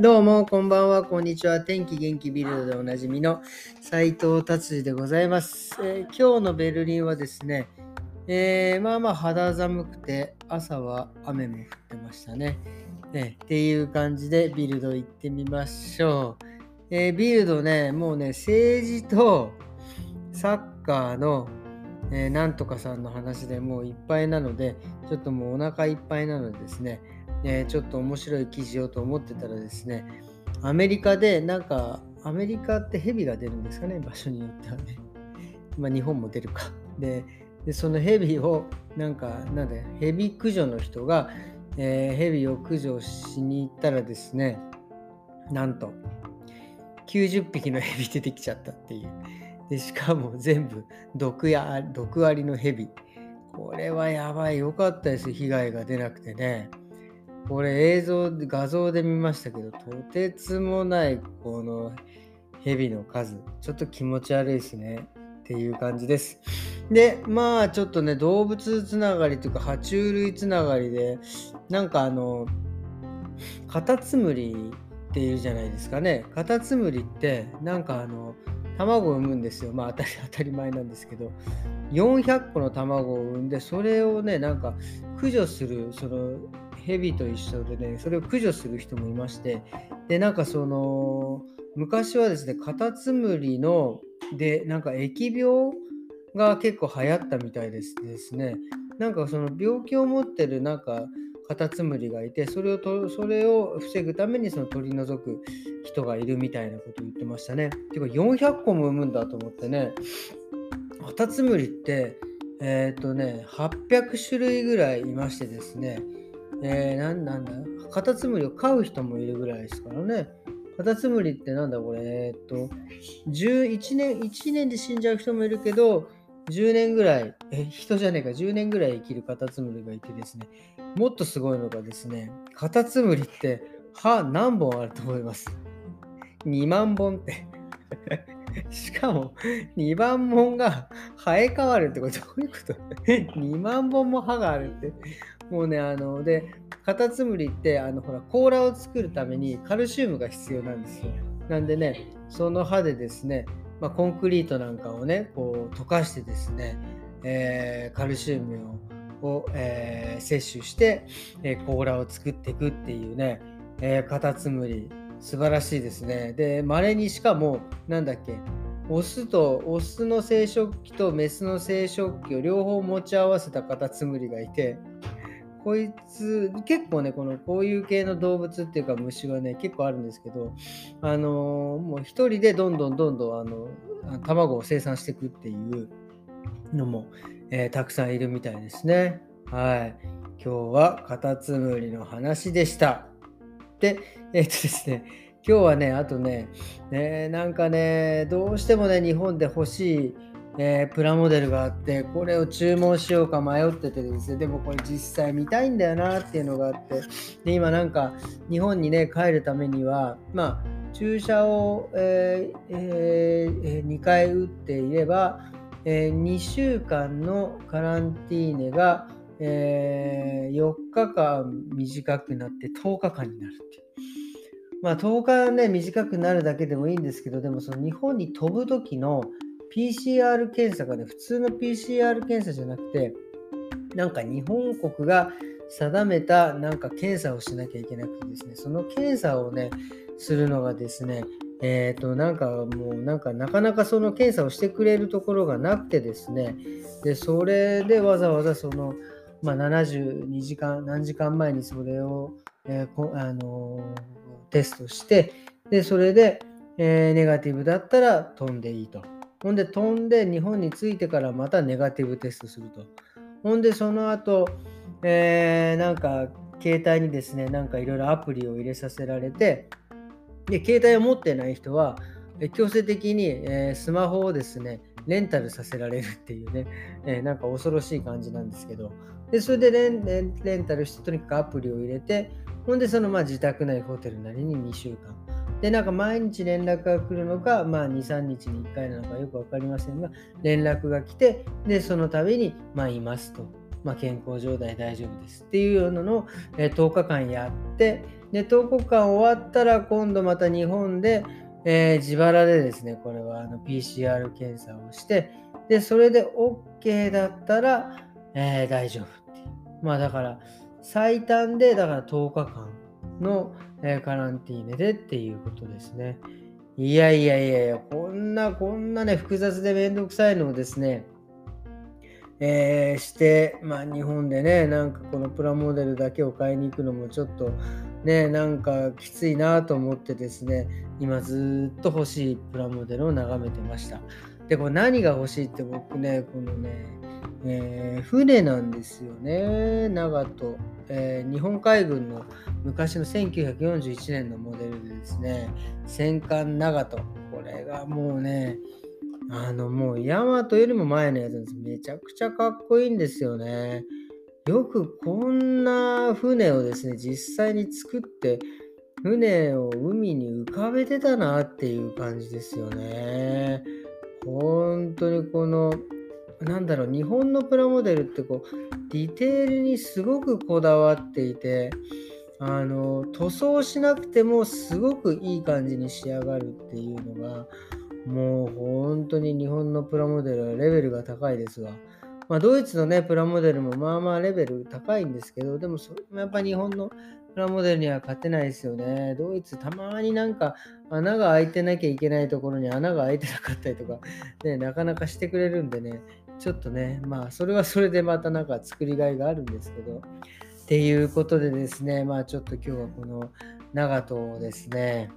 どうも、こんばんは、こんにちは。天気元気ビルドでおなじみの斉藤達治でございます、えー、今日のベルリンはですね、えー、まあまあ肌寒くて、朝は雨も降ってましたね。ねっていう感じでビルド行ってみましょう。えー、ビルドね、もうね、政治とサッカーの、え、なんとかさんの話でもういっぱいなので、ちょっともうお腹いっぱいなのでですね、え、ちょっと面白い記事をと思ってたらですね、アメリカでなんか、アメリカってヘビが出るんですかね、場所によってはね。まあ日本も出るか。で、でそのヘビを、なんか、なんで、ヘビ駆除の人が、えー、ヘビを駆除しに行ったらですね、なんと、90匹のヘビ出てきちゃったっていう。でしかも全部毒や毒ありのヘビ。これはやばい。よかったです。被害が出なくてね。これ映像、画像で見ましたけど、とてつもないこの蛇の数、ちょっと気持ち悪いですね。っていう感じです。で、まあちょっとね、動物つながりというか、爬虫類つながりで、なんかあの、カタツムリっていうじゃないですかね。カタツムリって、なんかあの、卵を産むんですよ。まあ当たり 当たり前なんですけど、400個の卵を産んで、それをね、なんか駆除する、その蛇と一緒でね、それを駆除する人もいまして、で、なんかその、昔はですね、カタツムリの、で、なんか疫病が結構流行ったみたいですですね。なんかその病気を持ってるなんかカタツムリがいて、それをとそれを防ぐためにその取り除く人がいるみたいなことを言ってましたね。てか400個も産むんだと思ってね、カタツムリって、えっ、ー、とね、800種類ぐらいいましてですね、えー、なんなんだ？カタツムリを飼う人もいるぐらいですからね。カタツムリってなんだこれ、えっと、11年、1年で死んじゃう人もいるけど、10年ぐらい、え、人じゃねえか、10年ぐらい生きるカタツムリがいてですね、もっとすごいのがですね、カタツムリって歯何本あると思います ?2 万本ってしかも、2万本が生え変わるってこれどういうこと ?2 万本も歯があるって。もうね、あの、で、カタツムリって、あの、ほら、甲羅を作るためにカルシウムが必要なんですよ。なんでね、その歯でですね、まあ、コンクリートなんかをね、こう、溶かしてですね、えー、カルシウムをを、えー、摂取して、えー、甲羅を作っていくっていうね、えー、カタツムリ、素晴らしいですね。で、稀にしかも、なんだっけ、オスと、オスの生殖器とメスの生殖器を両方持ち合わせたカタツムリがいて、こいつ、結構ね、このこういう系の動物っていうか虫はね、結構あるんですけど、あの、もう一人でどんどんどんどんあの卵を生産していくっていうのも、えー、たくさんいるみたいですね。はい。今日はカタツムリの話でした。で、えっ、とですね、今日はね、あとね、ね、なんかね、どうしてもね、日本で欲しいえ、プラモデルがあってこれを注文しようか迷っててですねでもこれ実際見たいんだよなっていうのがあってで今なんか日本にね帰るためにはまあ注射を、えーえー、2回打っていれば、えー、2週間のカランティーネが、えー、4日間短くなって10日間になるっていう。まあ10日ね短くなるだけでもいいんですけどでもその日本に飛ぶ時の PCR 検査がね、普通の PCR 検査じゃなくて、なんか日本国が定めたなんか検査をしなきゃいけなくてですね、その検査をね、するのがですね、えっ、ー、と、なんかもう、なんかなかなかその検査をしてくれるところがなくてですね、で、それでわざわざその、まあ、72時間、何時間前にそれを、えー、あのー、テストして、で、それで、えー、ネガティブだったら飛んでいいと。ほんで飛んで日本に着いてからまたネガティブテストすると。ほんでその後、えー、なんか携帯にですね、なんかいろいろアプリを入れさせられて、で、携帯を持ってない人は、強制的に、えー、スマホをですね、レンタルさせられるっていうね、えー、なんか恐ろしい感じなんですけど、でそれでレンレンタルして、とにかくアプリを入れて、ほんでそのまあ自宅内ホテルなりに2週間。で、なんか毎日連絡が来るのか、まあ2、3日に1回なのかよく分かりませんが、連絡が来て、で、その度に、まあいますと。まあ、健康状態大丈夫ですっていうのの、えー、10日間やってで10日間終わったら今度また日本で、えー、自腹でですねこれはあの PCR 検査をしてでそれで OK だったら、えー、大丈夫っていうまあだから最短でだから10日間の、え、カランティーネでっていうことですね。いやいやいやいや、こんな、こんなね、複雑でめんどくさいのをですね、えー、して、まあ日本でね、なんかこのプラモデルだけを買いに行くのもちょっとね、なんかきついなと思ってですね、今ずっと欲しいプラモデルを眺めてました。で、これ何が欲しいって僕ね、このね、えー、船なんですよね、長門、えー、日本海軍の昔の1941年のモデルでですね、戦艦長門、これがもうね、あのもうヤマトよりも前のやつなんです。めちゃくちゃかっこいいんですよね。よくこんな船をですね、実際に作って、船を海に浮かべてたなっていう感じですよね。本当にこのなんだろう、日本のプラモデルってこう、ディテールにすごくこだわっていて、あの、塗装しなくてもすごくいい感じに仕上がるっていうのが、もう本当に日本のプラモデルはレベルが高いですが、まあ、ドイツのね、プラモデルもまあまあレベル高いんですけど、でもそれもやっぱ日本のプラモデルには勝てないですよね。ドイツたまになんか穴が開いてなきゃいけないところに穴が開いてなかったりとか、ね、なかなかしてくれるんでね、ちょっとね、まあ、それはそれでまたなんか作りがいがあるんですけど、っていうことでですね、まあ、ちょっと今日はこの長門ですね、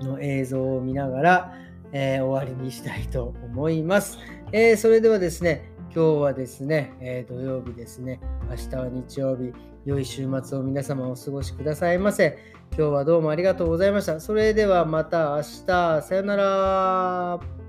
の映像を見ながら、えー、終わりにしたいと思います。えー、それではですね、今日はですね、えー、土曜日ですね、明日は日曜日、良い週末を皆様お過ごしくださいませ。今日はどうもありがとうございました。それではまた明日、さよなら。